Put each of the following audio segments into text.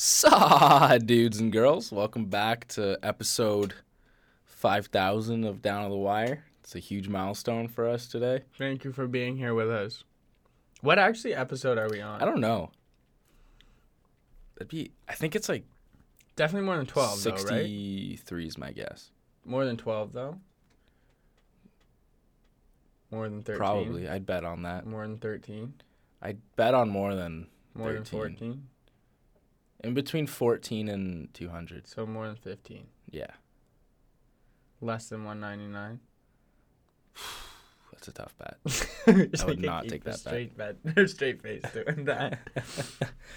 Saw dudes and girls, welcome back to episode 5000 of Down on the Wire. It's a huge milestone for us today. Thank you for being here with us. What actually episode are we on? I don't know. That'd be I think it's like Definitely more than 12 though, right? 63 is my guess. More than 12 though. More than 13. Probably. I'd bet on that. More than 13. I'd bet on more than More than 13. 14. In between 14 and 200. So more than 15. Yeah. Less than 199. That's a tough bet. I would not take that bet. straight bet. straight face doing that.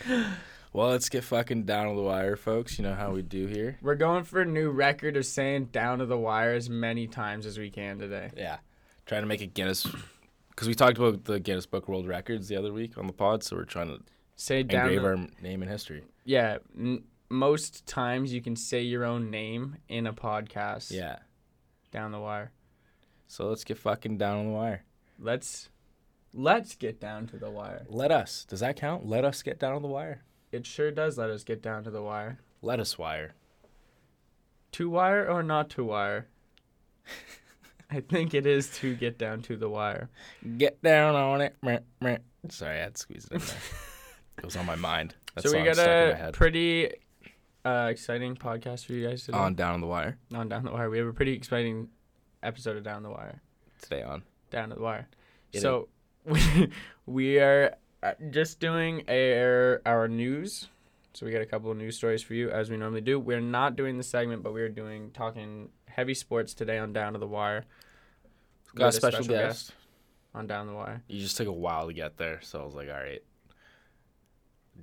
well, let's get fucking down to the wire, folks. You know how we do here. We're going for a new record of saying down to the wire as many times as we can today. Yeah. Trying to make a Guinness because we talked about the Guinness Book World Records the other week on the pod, so we're trying to Say down engrave to, our name in history. Yeah, n- most times you can say your own name in a podcast. Yeah. Down the wire. So let's get fucking down on the wire. Let's let's get down to the wire. Let us. Does that count? Let us get down on the wire. It sure does let us get down to the wire. Let us wire. To wire or not to wire? I think it is to get down to the wire. Get down on it. Sorry, I had to squeeze it in there. it was on my mind. That so we got stuck in my a pretty uh, exciting podcast for you guys today. on down on the wire on Down on the Wire. We have a pretty exciting episode of Down the Wire. today on. Down the Wire. It so we, we are uh, just doing our, our news. So we got a couple of news stories for you as we normally do. We're not doing the segment, but we're doing talking heavy sports today on Down to the Wire. Got a with special, guest. on Down the Wire. You just took a while to get there, so I was like, all right.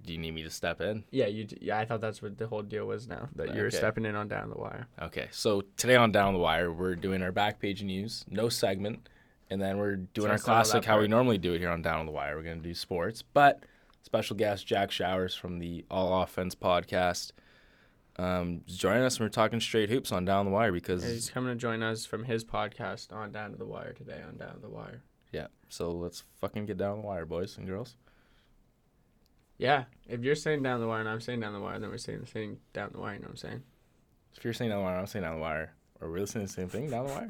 Do you need me to step in? Yeah, you. d- Yeah, I thought that's what the whole deal was now that you're Okay. stepping in on Down the Wire. Okay, so today on Down the Wire, we're doing our back page news, no segment, and then we're doing So our I saw that classic how we normally do it here on Down the Wire. We're gonna do sports, but special guest Jack Showers from the All Offense podcast um, joining us, and we're talking straight hoops on Down the Wire because Yeah, he's coming to join us from his podcast on Down to the Wire today on Down the Wire. yeah. So let's fucking get down the wire, boys and girls. Yeah, if you're saying Down the Wire and I'm saying Down the Wire, then we're saying the same Down the Wire. You know what I'm saying? If you're saying down the wire, I'm saying down the wire. Are we listening to the same thing down the wire?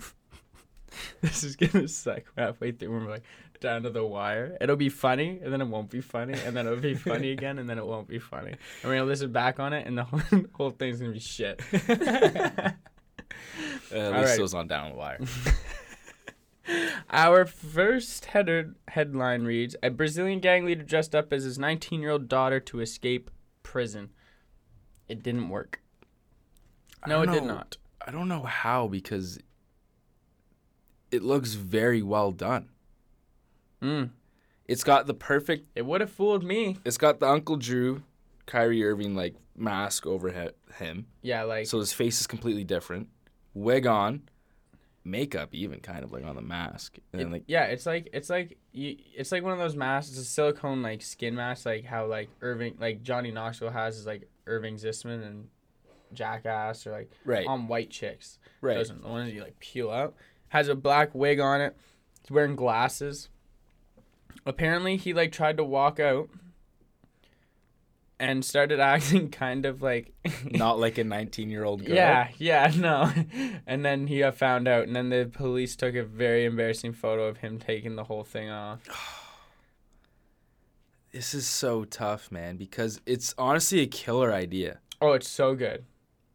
this is gonna suck halfway through. We're like down to the wire. It'll be funny, and then it won't be funny, and then it'll be funny again, and then it won't be funny. And we're gonna listen back on it, and the whole, whole thing's gonna be shit. Uh, at All least right. it was on down the wire. Our first header headline reads: A Brazilian gang leader dressed up as his 19-year-old daughter to escape prison. It didn't work. No, it did not. I don't know how because it looks very well done. Mm. It's got the perfect. It would have fooled me. It's got the Uncle Drew, Kyrie Irving like mask over he- him, Yeah, like so his face is completely different. Wig on, makeup even kind of like on the mask, and then like yeah, it's like it's like you, it's like one of those masks. It's a silicone like skin mask, like how like Irving, like Johnny Knoxville has is like Irving Zisman and Jackass, or like right, on white chicks. right. Doesn't the ones you like peel out. Has a black wig on it. He's wearing glasses. Apparently, he like tried to walk out and started acting kind of like Not like a 19 year old girl. yeah, yeah, no. And then he got found out, and then the police took a very embarrassing photo of him taking the whole thing off. This is so tough, man, because it's honestly a killer idea. Oh, it's so good.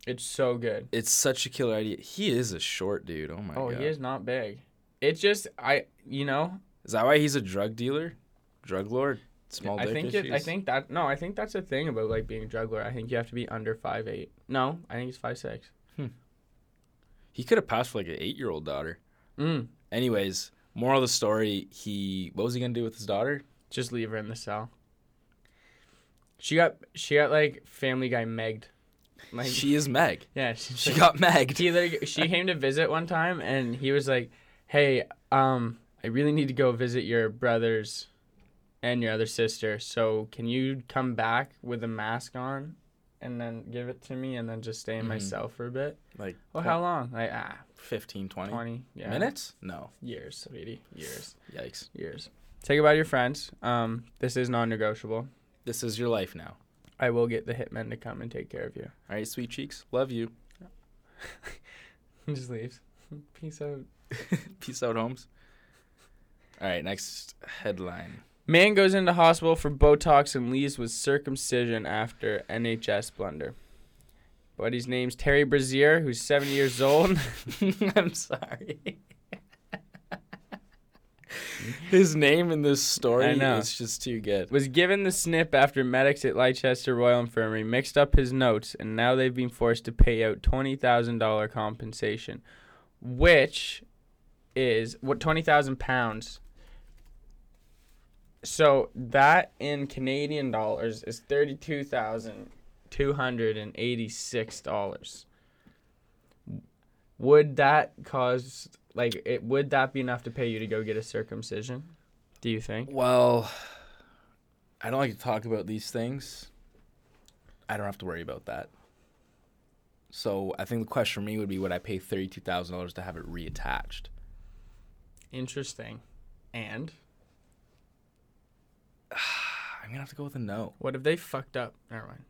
It's so good. It's such a killer idea. He is a short dude. Oh my god. oh, he is not big. It's just I, you know, Is that why he's a drug dealer? Drug lord? Small I dick think issues? it, I think that no, I think that's the thing about like being a lord. I think you have to be under five eight. No, I think he's five six. he could have passed for like an eight year old daughter. Mm. Anyways, moral of the story, he what was he gonna do with his daughter? Just leave her in the cell. She got she got like Family Guy megged. Like she is Meg. yeah, She like- got megged. he like, she came to visit one time and he was like hey um i really need to go visit your brothers and your other sister so can you come back with a mask on and then give it to me and then just stay in my Mhm. cell for a bit Like well how long like ah 15, 20, 20 yeah minutes? No. years sweetie years Yikes. years take it by your friends um this is non-negotiable This is your life now. I will get the hitmen to come and take care of you. All right, sweet cheeks. Love you. Just leaves. Peace out. Peace out, Holmes. All right, next headline. Man goes into hospital for Botox and leaves with circumcision after NHS blunder. Buddy's name's Terry Brazier, who's 70 years old. I'm sorry. His name in this story I know. is just too good. was given the snip after medics at Leicester Royal Infirmary mixed up his notes, and now they've been forced to pay out twenty thousand dollar compensation, which is what twenty thousand pounds. So that in Canadian dollars is thirty two thousand two hundred and eighty six dollars. Would that cause like it? Would that be enough to pay you to go get a circumcision? Do you think? Well, I don't like to talk about these things. I don't have to worry about that. So I think the question for me would be: Would I pay thirty-two thousand dollars to have it reattached? Interesting. And I'm gonna have to go with a no. what if they fucked up? Never mind.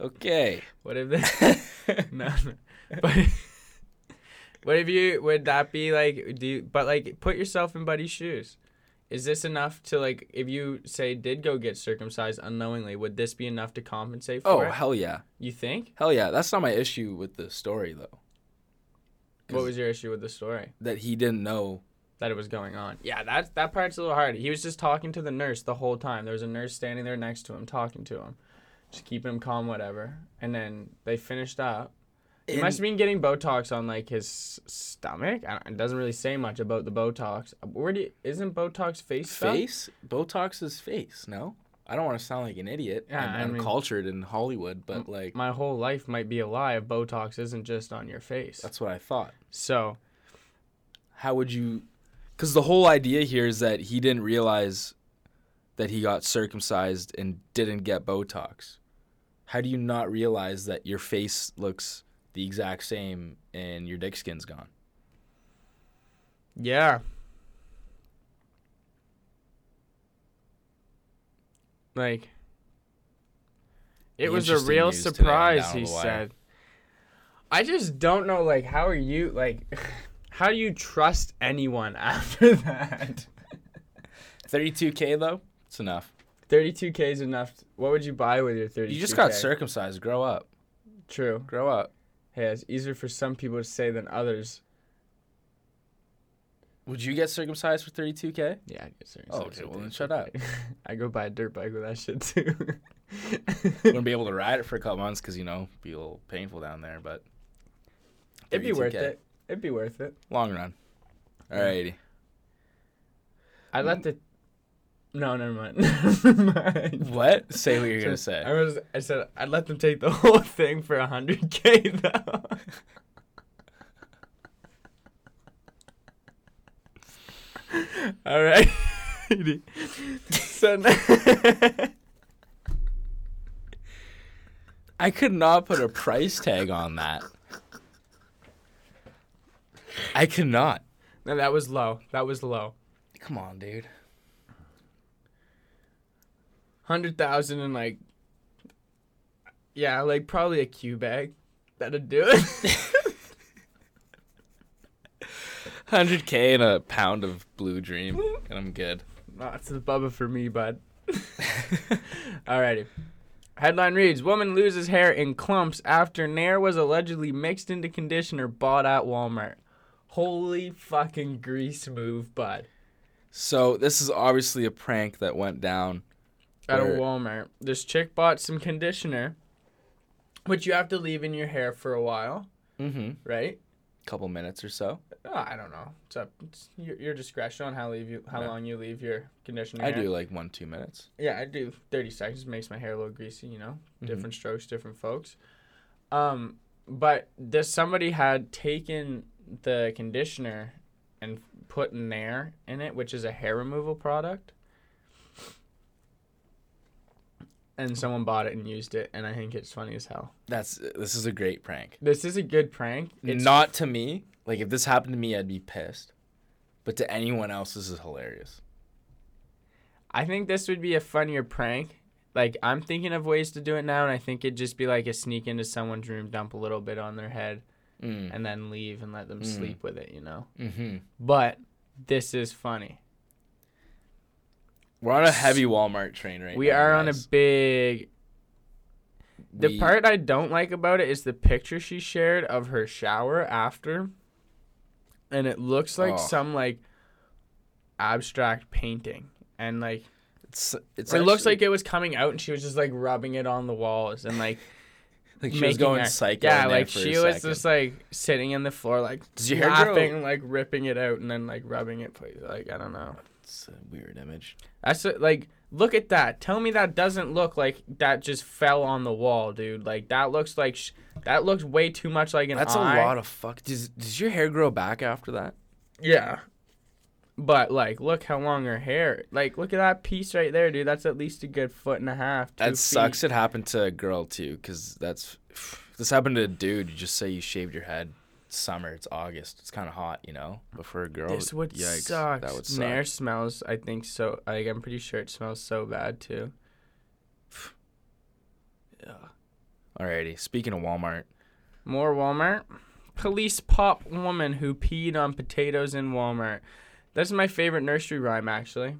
Okay. What if they? no, no. But what if you? Would that be like? Do you, but like put yourself in Buddy's shoes. Is this enough to like? If you say did go get circumcised unknowingly, would this be enough to compensate for Oh it? hell yeah, You think? hell yeah. That's not my issue with the story though. What was your issue with the story? that he didn't know? That it was going on. Yeah, that that part's a little hard. He was just talking to the nurse the whole time. There was a nurse standing there next to him, talking to him, just keeping him calm, whatever. And then they finished up. He And- must have been getting Botox on like his stomach. I don't, it doesn't really say much about the Botox. Where do you, isn't Botox face stuff? face botox is face no i don't want to sound like an idiot Yeah, and I mean- uncultured in hollywood but like My whole life might be a lie if Botox isn't just on your face. that's what i thought So how would you because the whole idea here is that he didn't realize that he got circumcised and didn't get botox how do you not realize that your face looks the exact same and your dick skin's gone yeah. Like it was a real news today on surprise, he said. I just don't know like how are you like how do you trust anyone after that? 32k though it's enough 32k is enough. What would you buy with your 32k? you just got circumcised grow up True. grow up Hey, it's easier for some people to say than others. would you get circumcised for 32k Yeah, I'd get circumcised. Oh, okay, well then shut up. I go buy a dirt bike with that shit too. wouldn't be able to ride it for a couple months because you know be a little painful down there, but It'd be worth it. It'd be worth it. Long run. Alrighty. I mm. let the. No, never mind. never mind. What? Say what you're gonna say. I was. I said I'd let them take the whole thing for a hundred k though. All right. so n- I could not put a price tag on that. I cannot. no, that was low. That was low. Come on, dude. Hundred thousand and like. Yeah, like probably a Q bag. That'd do it. 100k and a pound of Blue Dream, and I'm good. That's the bubba for me, bud. Alrighty. Headline reads Woman loses hair in clumps after Nair was allegedly mixed into conditioner bought at Walmart. Holy fucking grease move, bud. So this is obviously a prank that went down. At a Where- Walmart. This chick bought some conditioner, which you have to leave in your hair for a while, Mm-hmm. right? A couple minutes or so. Oh, I don't know. It's up. It's your, your discretion on how leave you how Yeah. long you leave your conditioner. I do like one, two minutes. Yeah, I do 30 seconds. Makes my hair a little greasy, you know. Mhm. Different strokes, different folks. Um, but this somebody had taken the conditioner and put Nair in it, which is a hair removal product. And someone bought it and used it, and I think it's funny as hell. That's this is a great prank. This is a good prank. It's Not to me. Like if this happened to me, I'd be pissed. But to anyone else, this is hilarious. I think this would be a funnier prank. Like I'm thinking of ways to do it now, and I think it'd just be like a sneak into someone's room, dump a little bit on their head, Mm. and then leave and let them Mm. sleep with it. You know. Mm-hmm. But this is funny. We're on a heavy Walmart train right we now. We are on a big. The We- part I don't like about it is the picture she shared of her shower after, and it looks like Oh. some like abstract painting, and like It's, it's it looks like it was coming out, and she was just like rubbing it on the walls and like like she was going a- psycho. Yeah, like she was second. just like sitting in the floor, like hair grow- laughing, like ripping it out, and then like rubbing it. Place like I don't know. It's a weird image. That's a, like, look at that. Tell me that doesn't look like that just fell on the wall, dude. Like that looks like sh- that looks way too much like an That's eye. a lot of fuck. Does does your hair grow back after that? Yeah. But like, look how long her hair. Like, look at that piece right there, dude. That's at least a good foot and a half. That feet. sucks. It happened to a girl too, because that's this happened to a dude. You just say you shaved your head. It's summer. It's August. It's kind of hot, you know. But for a girl, This would yikes, suck. That would suck. Nair smells. I think so. Like, I'm pretty sure it smells so bad too. yeah. Alrighty. Speaking of Walmart, More Walmart. Police pop woman who peed on potatoes in Walmart. That's my favorite nursery rhyme, actually.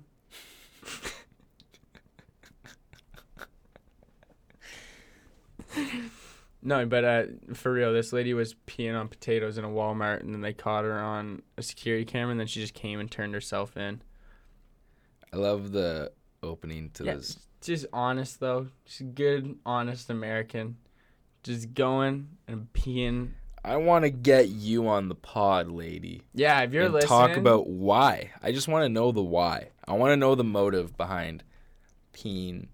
no, but uh, for real, this lady was peeing on potatoes in a Walmart, and then they caught her on a security camera, and then she just came and turned herself in. I love the opening to Yeah, this. just honest though, just good, honest American, just going and peeing. I want to get you on the pod, lady. Yeah, if you're and listening, talk about why. I just want to know the why. I want to know the motive behind peeing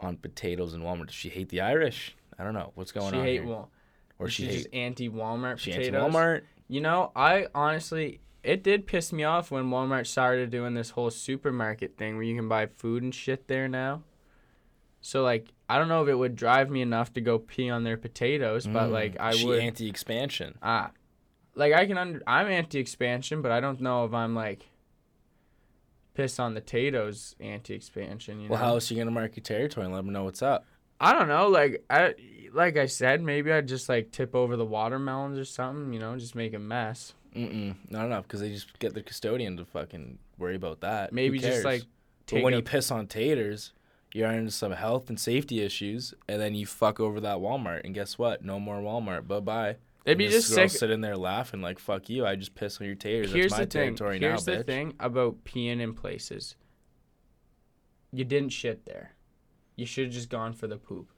on potatoes in Walmart. Does she hate the Irish? I don't know what's going she on hate here. Wal- or she she hate just anti Walmart she potatoes. anti Walmart. You know, I honestly, it did piss me off when Walmart started doing this whole supermarket thing where you can buy food and shit there now. So like, I don't know if it would drive me enough to go pee on their potatoes, but Mm, like I she would. anti-expansion. ah, like I can under. I'm anti-expansion, but I don't know if I'm like. Piss on the potatoes, anti-expansion. You Well, know? how else you gonna mark your territory and let them know what's up? I don't know. Like I, like I said, maybe I'd just like tip over the watermelons or something. You know, just make a mess. Mm-mm, not enough because they just get the custodian to fucking worry about that. Maybe just like But when a- you piss on taters, you're into some health and safety issues, and then you fuck over that Walmart, and guess what? No more Walmart. Bye bye. It'd be just sick. sitting there laughing like "fuck you." I just piss on your taters. Here's That's my the thing. territory Here's now, the bitch. thing about peeing in places. You didn't shit there. You should have just gone for the poop.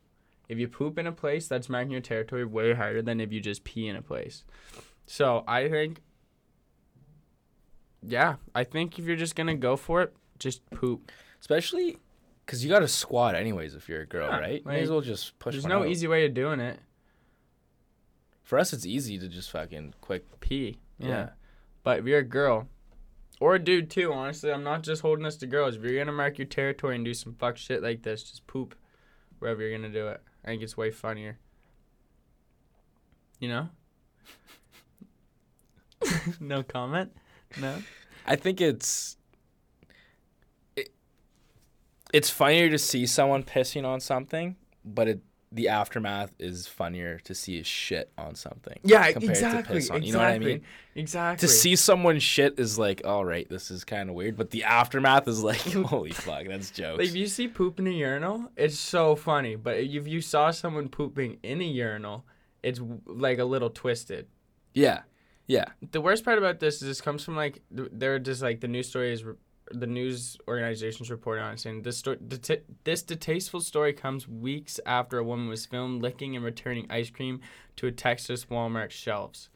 If you poop in a place, that's marking your territory way harder than if you just pee in a place. So I think, yeah, I think if you're just gonna go for it, just poop. Especially because you got to squat anyways if you're a girl, Yeah, right? May as well just push. There's no out. easy way of doing it. For us, it's easy to just fucking quick. Pee. Yeah. Yeah. But if you're a girl, or a dude too, honestly, I'm not just holding this to girls. If you're gonna mark your territory and do some fuck shit like this, just poop wherever you're gonna do it. I think it's way funnier. You know? no comment? No? I think it's. It, it's funnier to see someone pissing on something, but it the aftermath is funnier to see a shit on something. Yeah, exactly. piss on- exactly. you know what I mean? Exactly. To see someone shit is like, all right, this is kind of weird, but the aftermath is like, holy fuck, that's jokes. Like if you see poop in a urinal, it's so funny. But if you saw someone pooping in a urinal, it's like a little twisted. yeah, yeah. the worst part about this is this comes from like th- they're just like the news story is the news organizations reporting on it saying this story det- this distasteful story comes weeks after a woman was filmed licking and returning ice cream to a Texas Walmart shelves.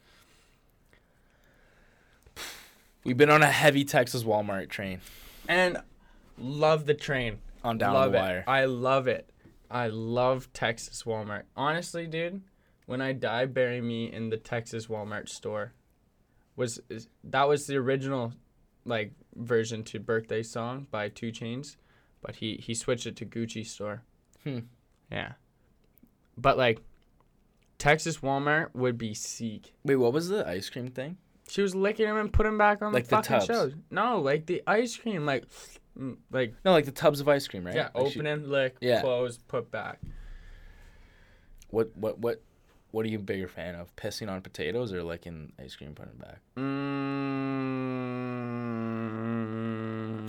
We've been on a heavy Texas Walmart train And love the train. on down love the it. wire. I love it. I love Texas Walmart. Honestly, dude, when I die, bury me in the Texas Walmart store. Was is, that was the original, like version to "Birthday Song" by 2 Chainz, but he he switched it to Gucci store. Hmm. Yeah. But like, Texas Walmart would be seek. Wait, what was the ice cream thing? She was licking him and putting him back on Like the the fucking tubs. shows. No, like the ice cream, like Mm, Like No, like the tubs of ice cream, right? yeah, Like open and lick, Yeah. close, put back. What what what what are you a bigger fan of? Pissing on potatoes or licking ice cream putting back? Mm.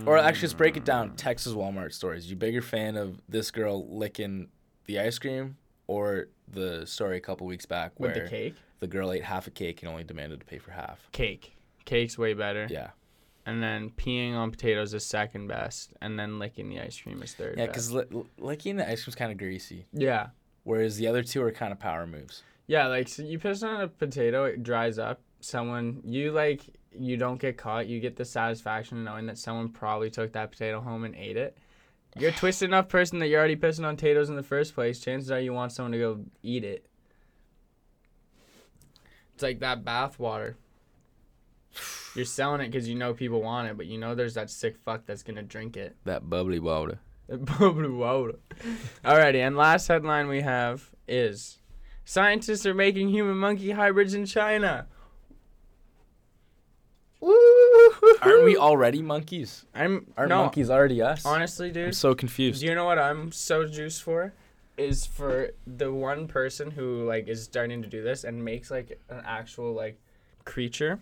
Or mm. actually, just break it down. Texas Walmart stories. You bigger fan of this girl licking the ice cream or the story a couple weeks back with where the cake. the girl ate half a cake and only demanded to pay for half? Cake. Cake's way better. Yeah, And then peeing on potatoes is second best, and then licking the ice cream is third. yeah, best. because li- licking the ice cream's kind of greasy, yeah, whereas the other two are kind of power moves. yeah. Like so you piss on a potato, it dries up. Someone you like, you don't get caught. You get the satisfaction of knowing that someone probably took that potato home and ate it. You're a twisted enough person that you're already pissing on potatoes in the first place. Chances are you want someone to go eat it. It's like that bath water. You're selling it because you know people want it, but you know there's that sick fuck that's gonna drink it. That bubbly water. Bubbly water. Alrighty, and last headline we have is scientists are making human monkey hybrids in China. Woo! Aren't we already monkeys? I'm Aren't no, monkeys already us? honestly, dude, I'm so confused. Do you know what I'm so juiced for? Is for the one person who like is starting to do this and makes like an actual like creature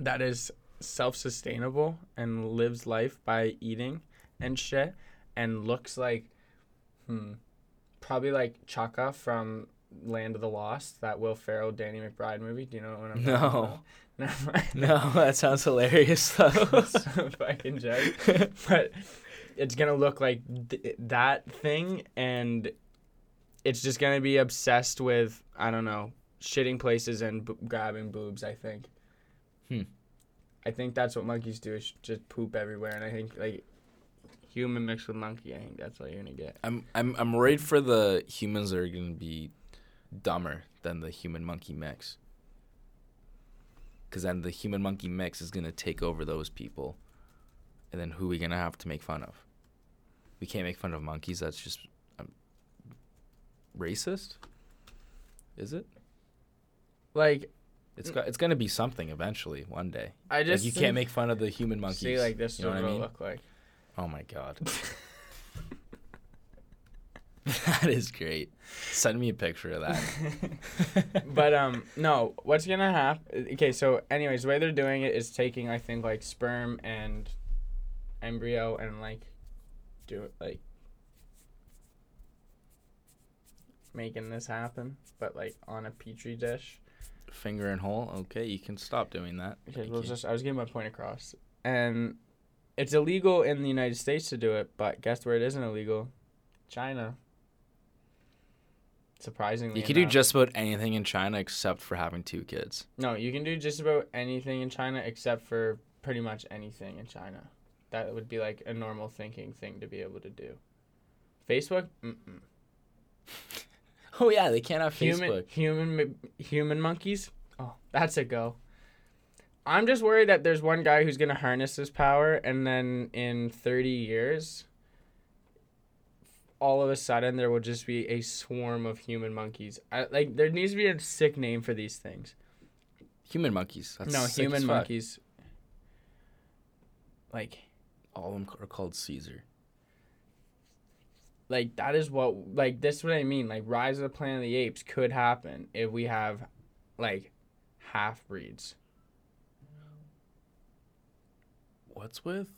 that is self-sustainable and lives life by eating and shit and looks like hmm probably like Chaka from Land of the Lost, that Will Ferrell Danny McBride movie. Do you know what I'm No. talking about? No, that sounds hilarious though. fucking joke. but it's gonna look like th- that thing, and it's just gonna be obsessed with I don't know shitting places and b- grabbing boobs. I think. Hmm. I think that's what monkeys do. Is just poop everywhere, and I think like human mixed with monkey. I think that's what you're gonna get. I'm I'm I'm worried for the humans that are gonna be dumber than the human monkey mix. Cause then the human monkey mix is gonna take over those people, and then who are we gonna have to make fun of? We can't make fun of monkeys. That's just um, racist. Is it? Like It's got. It's gonna be something eventually one day. I Like just you can't make fun of the human monkeys. see like this You know what what I mean? look like. Oh my god. that is great. Send me a picture of that. but um no what's gonna happen okay so anyways the way they're doing it is taking i think like sperm and embryo and like do it like making this happen but like on a petri dish Finger and hole. Okay, you can stop doing that. okay well just i was getting my point across and it's illegal in the united states to do it but guess where it isn't illegal china surprisingly You can do enough. just about anything in China except for having two kids. No, you can do just about anything in China except for pretty much anything in China. That would be like a normal thinking thing to be able to do. Facebook, Mm-mm. Oh yeah, they can't have human, Facebook. human, human monkeys. Oh, that's a go. I'm just worried that there's one guy who's gonna harness this power, and then in 30 years, all of a sudden there will just be a swarm of human monkeys. I, like there needs to be a sick name for these things. Human monkeys. That's no, human monkeys. Like, All of them are called Caesar. like that is what like this is what I mean. Like Rise of the Planet of the Apes could happen if we have like half breeds. What's with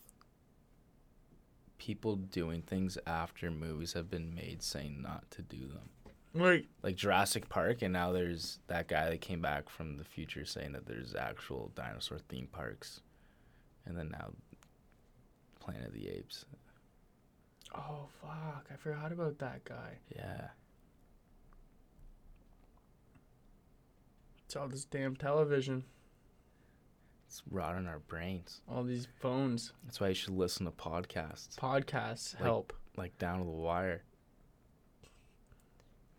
people doing things after movies have been made saying not to do them? Like Like Jurassic Park, and now there's that guy that came back from the future saying that there's actual dinosaur theme parks, and then now Planet of the Apes. oh fuck, I forgot about that guy. Yeah. It's all this damn television, It's rotting our brains. all these phones, That's why you should listen to podcasts, podcasts Like- help. like Down to the Wire.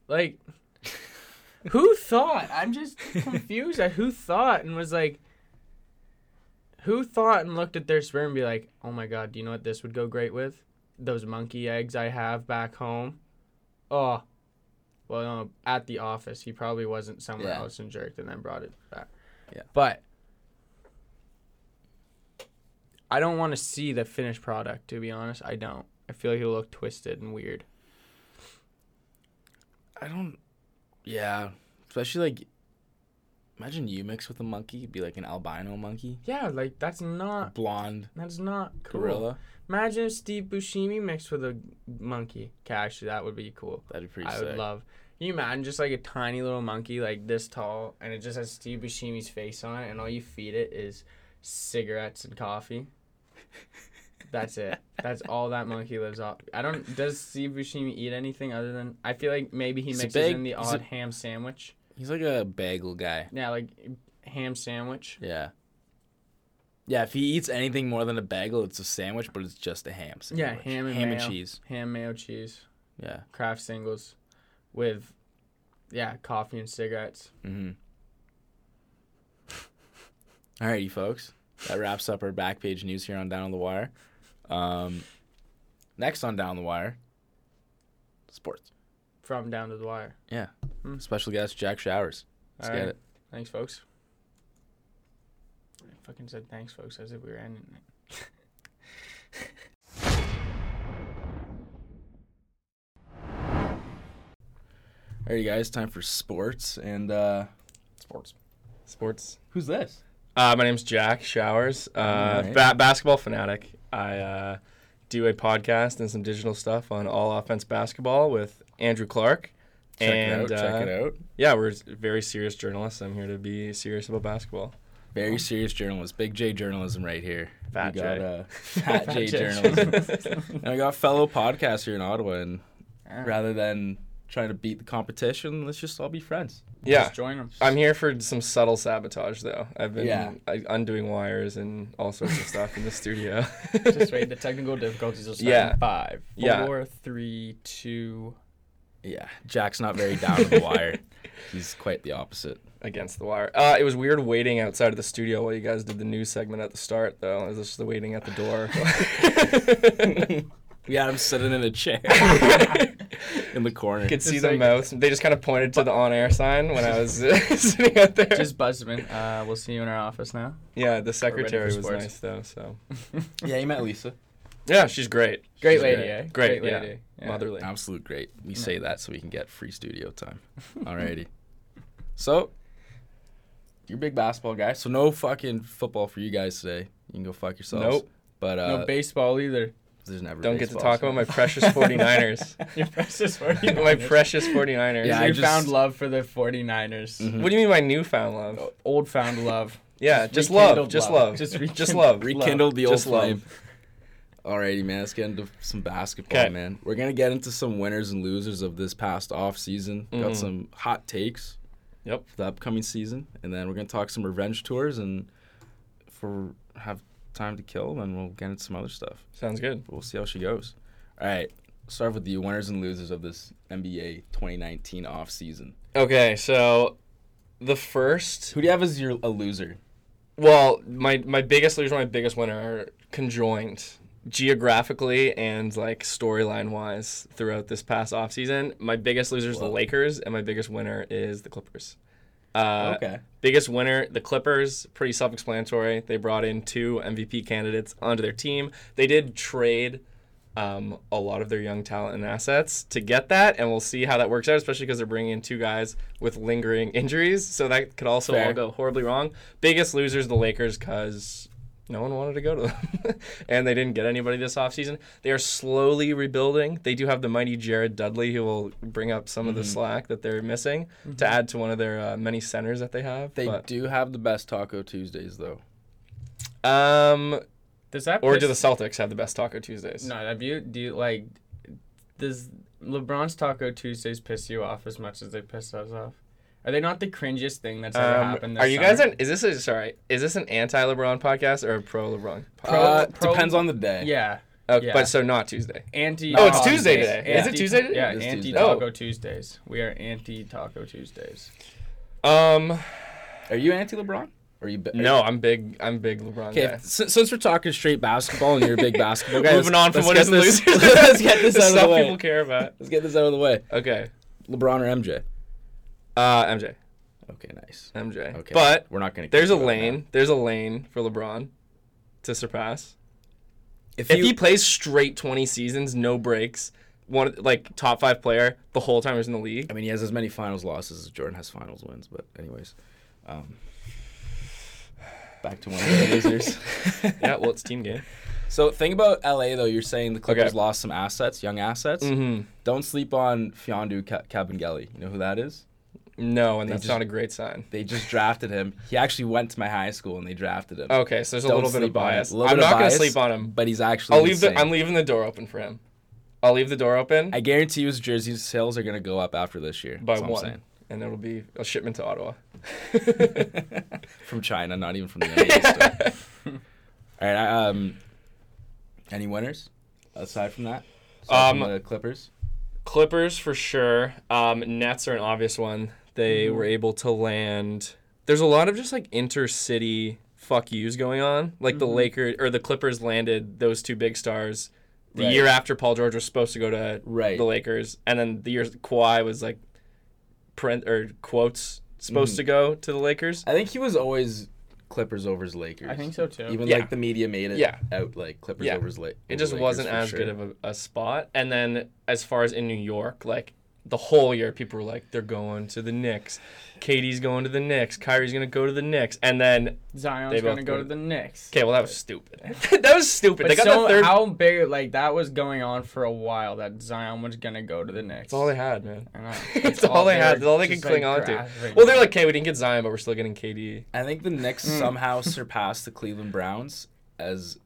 Like, who thought? I'm just confused at who thought and was like, who thought and looked at their sperm and be like, oh my god, do you know what this would go great with? Those monkey eggs I have back home. Oh, well, no, at the office. He probably wasn't somewhere Yeah. else and jerked and then brought it back. Yeah. But I don't want to see the finished product. To be honest, I don't. I feel like it'll look twisted and weird. I don't. Yeah, especially like. Imagine you mix with a monkey. It'd be like an albino monkey, Yeah, like that's not blonde that's not cool. gorilla. Imagine if Steve Buscemi mixed with a monkey. Actually, that would be cool. That'd be pretty I sick. would love. Can you imagine just like a tiny little monkey like this tall, and it just has Steve Buscemi's face on it, and all you feed it is cigarettes and coffee. That's it. That's all that monkey lives off. I don't. Does Steve Buscemi eat anything other than? I feel like maybe he He's mixes big- in the he's a- odd ham sandwich. He's like a bagel guy. Yeah, like ham sandwich. Yeah. Yeah, if he eats anything more than a bagel, it's a sandwich, but it's just a ham sandwich. Yeah, ham and ham mayo. and cheese. Ham mayo cheese, Yeah. craft singles, with, yeah, coffee and cigarettes. Mm-hmm. Alrighty, folks. That wraps up our back page news here on Down on the Wire. Um, next on Down on the Wire, sports. From down to the wire. Hmm. Special guest Jack Showers. Let's All get right. it. Thanks, folks. I fucking said thanks, folks, as if we were ending it. Alrighty, guys. Time for sports and uh, Sports. Sports. who's this? Uh, my name's Jack Showers. Uh, Alright. ba- basketball fanatic. I uh, do a podcast and some digital stuff on all offense basketball with Andrew Clark. Check and it out. Check uh, it out. yeah, we're very serious journalists. I'm here to be serious about basketball. Very serious journalist. Big J journalism right here. Fat we got, J. Uh, Fat J J. journalism. and I got fellow podcasts here in Ottawa, and rather than trying to beat the competition, let's just all be friends. yeah, Just join them. I'm here for some subtle sabotage though. I've been Yeah. Undoing wires and all sorts of stuff in the studio. Just wait. The technical difficulties will start Yeah. in five, Yeah. four, three, two. Yeah, Jack's not very down to the wire. He's quite the opposite. against the wire. Uh, it was weird waiting outside of the studio while you guys did the news segment at the start, though. I was just the waiting at the door. We had him sitting in a chair in the corner. You could see Just the like- mouths. They just kind of pointed to the on-air sign when I was uh, sitting out there. Just Buzzman. Uh, we'll see you in our office now. yeah, the secretary was sports. nice though. So yeah, you met Lisa. yeah, she's great. Great She's lady, eh? Great, Great yeah. lady. Yeah. Motherly. Absolute great. We say that so we can get free studio time. Alrighty. So, you're a big basketball guy, so no fucking football for you guys today. You can go fuck yourselves. Nope. But uh, no baseball either. There's never. Don't get to talk so- about my precious 49ers. Your precious 49ers. my precious 49ers. Yeah, I just- found love for the 49ers. Mhm. What do you mean my newfound love? Old found love. Yeah, just, rekindled love. Just love. love. Just Just, love. rekindled the old Just love. flame. Alrighty, man. Let's get into some basketball, 'Kay. man. We're gonna get into some winners and losers of this past off season. Got Mhm. some hot takes. Yep. For the upcoming season, and then we're gonna talk some revenge tours, and if we have time to kill, then we'll get into some other stuff. Sounds good. We'll see how she goes. All right. Start with the winners and losers of this NBA 2019 off season. Okay, so the first Who do you have as your a loser? Well, my my biggest loser, my biggest winner are conjoined geographically and like storyline wise throughout this past offseason. My biggest loser is the Lakers, and my biggest winner is the Clippers. Uh, okay. Biggest winner, the Clippers, pretty self explanatory. They brought in two MVP candidates onto their team. They did trade um, a lot of their young talent and assets to get that, and we'll see how that works out, especially because they're bringing in two guys with lingering injuries. So that could also Fair. all go horribly wrong. Biggest losers, the Lakers, because no one wanted to go to them. and they didn't get anybody this offseason. They are slowly rebuilding. They do have the mighty Jared Dudley who will bring up some of the Mhm. slack that they're missing to add to one of their uh, many centers that they have. They but, do have the best Taco Tuesdays, though. um, Does that or piss- do the Celtics have the best Taco Tuesdays? No, have you do you like does LeBron's Taco Tuesdays piss you off as much as they piss us off? Are they not the cringiest thing that's ever Um, happened? This are you guys an? Is this a sorry? Is this an anti-LeBron podcast or a pro-LeBron? Pro- uh, pro- depends on the day. Yeah, Okay, Yeah. but so not Tuesday. anti. Oh, it's Tuesday Tuesdays. today. Is it Anti- Tuesday today? Yeah, It is anti Tuesday. Taco Oh. Tuesdays. We are anti Taco Tuesdays. Um, Are you anti LeBron? Are you? Be- no, I'm big. I'm big LeBron Okay, guy. since, since we're talking straight basketball and you're a big basketball guy, Moving on from let's what get this, losers. let's get this out of the way. people care about. Let's get this out of the way. Okay. LeBron or MJ? Uh, MJ. Okay, nice. MJ. Okay, But we're not gonna. there's a going lane. There's a lane for LeBron to surpass. If, If you, he plays straight 20 seasons, no breaks, one like top five player the whole time he's in the league. I mean, he has as many finals losses as Jordan has finals wins. But anyways, um, back to one of the losers. yeah, well, it's team game. So think about LA though. You're saying the Clippers Okay. lost some assets, young assets. Mm-hmm. Don't sleep on Mfiondu Kabengele. You know who that is? No, and They that's just- not a great sign. They just drafted him. He actually went to my high school and they drafted him. Okay, so there's a Don't little bit of bias. I'm of not gonna sleep on him. but he's actually. I'll leave the, I'm leaving the door open for him. I'll leave the door open I guarantee you his jersey sales are gonna go up after this year. by one, and it'll be a shipment to Ottawa. from China, not even from the NBA store. All right. I- Um, any winners aside from that? Aside from Um, the Clippers. Clippers for sure. Um, Nets are an obvious one. They Mm-hmm. were able to land. There's a lot of just like intercity fuck yous going on. Like Mm-hmm. the Lakers or the Clippers landed those two big stars the Right. year after Paul George was supposed to go to Right. the Lakers, and then the year Kawhi was like print or quotes supposed Mhm. to go to the Lakers. I think he was always Clippers over his Lakers. I think so too. Even Yeah. like the media made it Yeah. out like Clippers Yeah. over his Lakers. It just wasn't as good of a, a spot. And then as far as in New York, like the whole year, people were like, they're going to the Knicks. Katie's going to the Knicks. Kyrie's gonna go to the Knicks. And then Zion's They both gonna go go- to the Knicks. okay, well that was stupid. that was stupid. But they got so the third. how big like that was going on for a while that Zion was gonna go to the Knicks. That's all they had, man. I know. It's all they had. were That's all they could cling like, on to. grasping. Well, they're like, okay, we didn't get Zion, but we're still getting KD. I think the Knicks Mm. somehow surpassed the Cleveland Browns as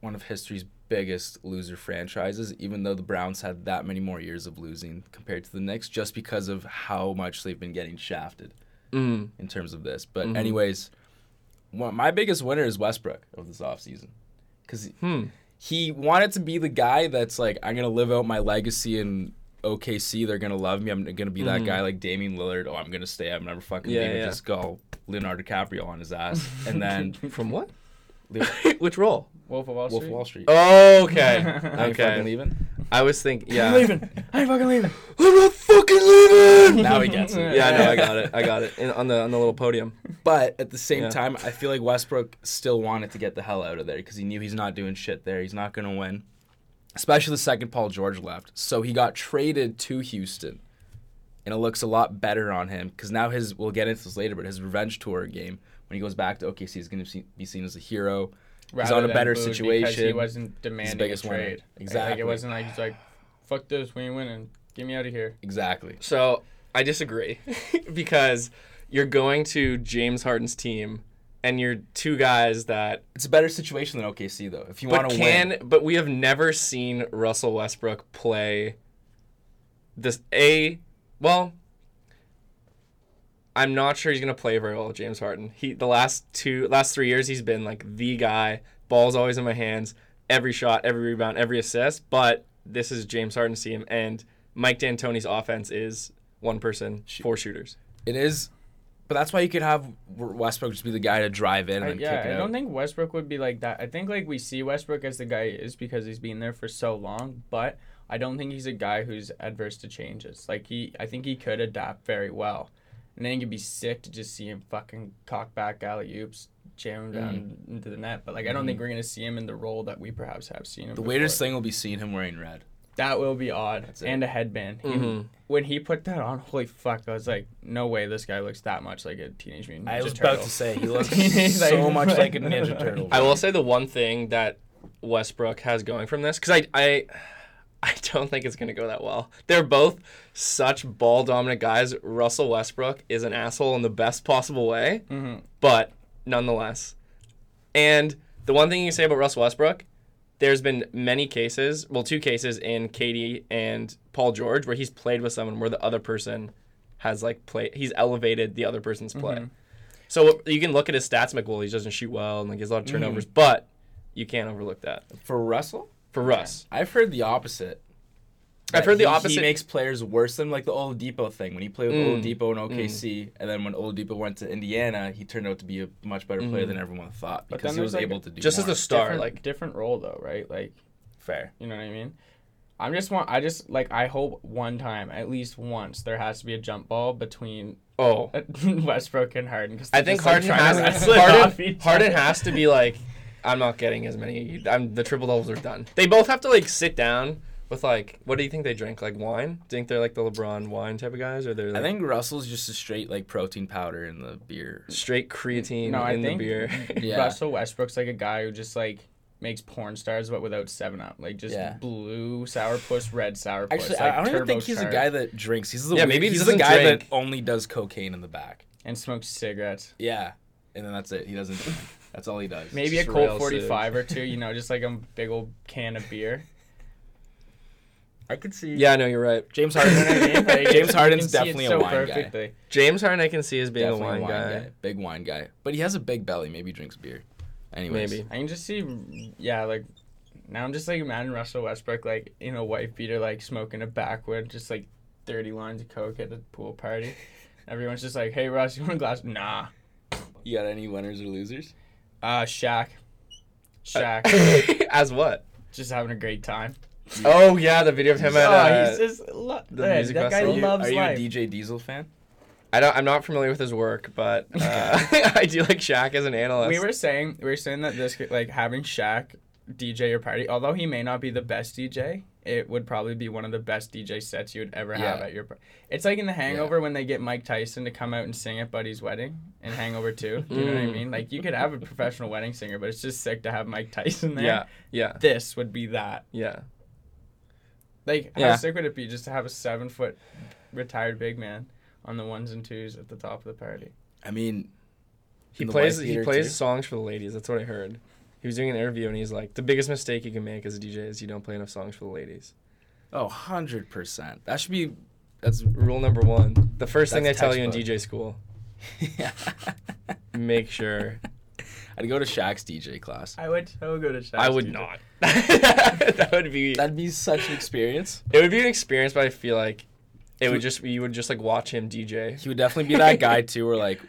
one of history's biggest loser franchises, even though the Browns had that many more years of losing compared to the Knicks, just because of how much they've been getting shafted Mm. in terms of this. But Mhm. anyways, one, my biggest winner is Westbrook of this offseason. Because Hmm. he wanted to be the guy that's like, I'm gonna live out my legacy in OKC. They're gonna love me. I'm gonna be that Mhm. guy like Damian Lillard. Oh, I'm gonna stay. I'm never fucking Yeah, leaving. yeah. Just go Leonardo DiCaprio on his ass, and then From what? Which role? Wolf of Wall Wolf Street. of Wall Street. Oh, okay. I ain't fucking okay. leaving. I was thinking, yeah. I'm Leaving. I ain't fucking leaving. I'm not fucking leaving. Now he gets it. Yeah, I know. I got it. I got it In, on the on the little podium. But at the same Yeah. time, I feel like Westbrook still wanted to get the hell out of there because he knew he's not doing shit there. He's not gonna win, especially the second Paul George left. So he got traded to Houston, and it looks a lot better on him because now his we'll get into this later, but his revenge tour game when he goes back to OKC is gonna be be seen as a hero. Rather on a better Because he wasn't demanding biggest a winner. trade. Like, Exactly. it wasn't like he's like, "Fuck this, we ain't winning. Get me out of here." Exactly. So I disagree because you're going to James Harden's team, and you're two guys that It's a better situation than OKC though. If you want to win, but we have never seen Russell Westbrook play this a well. I'm not sure he's gonna play very well with James Harden. He the last two last three years he's been like the guy. Ball's always in my hands. Every shot, every rebound, every assist. But this is James Harden's team, and Mike D'Antoni's offense is one person, four shooters. it is. But that's why you could have Westbrook just be the guy to drive in I, and yeah, kick it I out. don't think Westbrook would be like that. I think like we see Westbrook as the guy he is because he's been there for so long, but I don't think he's a guy who's adverse to changes. Like he, I think he could adapt very well, and then you'd be sick to just see him fucking cock back alley oops, jam him down Mm-hmm. into the net. But like I don't think we're gonna see him in the role that we perhaps have seen him. the before. weirdest thing will be seeing him wearing red. that will be odd, That's it. and a headband. He- Mhm. when he put that on, holy fuck! I was like, no way, this guy looks that much like a teenage mutant. I Ninja was Turtle. about to say he looks Teenage, so like- much like a Ninja Turtle. I will say the one thing that Westbrook has going from this because I I I don't think it's gonna go that well. They're both such ball dominant guys. Russell Westbrook is an asshole in the best possible way, Mhm. but nonetheless. And the one thing you can say about Russell Westbrook, there's been many cases, well, two cases in KD and Paul George where he's played with someone where the other person has like played, he's elevated the other person's play. Mhm. So you can look at his stats, like, well, he doesn't shoot well, and like he has a lot of turnovers, but you can't overlook that For Russell, for Russ. I've heard the opposite. I've heard the he- opposite. He makes players worse than like the Old Oladipo thing when he played with Mm. Oladipo in OKC, and then when Old Oladipo went to Indiana, he turned out to be a much better player than everyone thought But because then he was like, able to do just as more. a star, different, like different role though, right? Like fair. You know what I mean? I'm just want I just like I hope one time, at least once, there has to be a jump ball between oh, Westbrook and Harden. Cause I think just, like, Harden trying has Harden, Harden has to be like I'm not getting as many. I'm the triple doubles are done. They both have to like sit down with like. What do you think they drink? Like wine? Do you think they're like the LeBron wine type of guys, or they're I think Russell's just a straight like protein powder in the beer. straight creatine No, I in the think beer? Yeah. Russell Westbrook's like a guy who just like makes porn stars, but without Seven Up, like just Yeah. blue sourpuss, red sourpuss. Actually, like I I don't even think he's a turbocharged, guy that drinks. He's the Yeah, maybe he he's the doesn't guy drink. that only does cocaine in the back. and smokes cigarettes. Yeah, and then that's it. He doesn't. Drink. That's all he does. Maybe a Just Colt rail 45 or two, you know, just like a big old can of beer. I could see. yeah, no, you're right. James Harden. You know I mean? Like, James you Harden's can see it definitely so a wine guy. James Harden, I can see as being Definitely a wine, guy. Big wine guy. But he has a big belly. Maybe he drinks beer. Anyways. Maybe. I can just see, yeah, like now I'm just like imagine Russell Westbrook like in a white beater, like smoking a backwood, just like 30 lines of coke at the pool party. Everyone's just like, "Hey, Russ, you want a glass?" Nah. You got any winners or losers? Uh, Shaq. Shaq, as what? just having a great time. Oh yeah, the video of him at. oh, Uh, he's just lo- the man, music that festival? Are you, loves are you life. a DJ Diesel fan? I don't. I'm not familiar with his work, but uh, I do like Shaq as an analyst. we were saying we were saying that this could- like having Shaq DJ your party, although he may not be the best DJ, it would probably be one of the best DJ sets you would ever have at your party. It's like in The Hangover when they get Mike Tyson to come out and sing at Buddy's wedding in Hangover 2. Do you know what I Mm. mean? Like you could have a professional wedding singer, but it's just sick to have Mike Tyson there. Yeah, yeah, This would be that. yeah. Like how Yeah. sick would it be just to have a seven foot retired big man on the ones and twos at the top of the party? I mean, He plays. He plays too? songs for the ladies. That's what I heard. He was doing an interview and he's like, the biggest mistake you can make as a DJ is you don't play enough songs for the ladies. Oh, 100%. That should be. That's. Rule number one. The first thing they That's tell you in. DJ school: yeah. make sure. I'd go to Shaq's DJ class. I would I would go to Shaq. I would not. that would be. That'd be such an experience. It would be an experience, but I feel like it would just you would just like watch him DJ. He would definitely be that guy, too, where, like,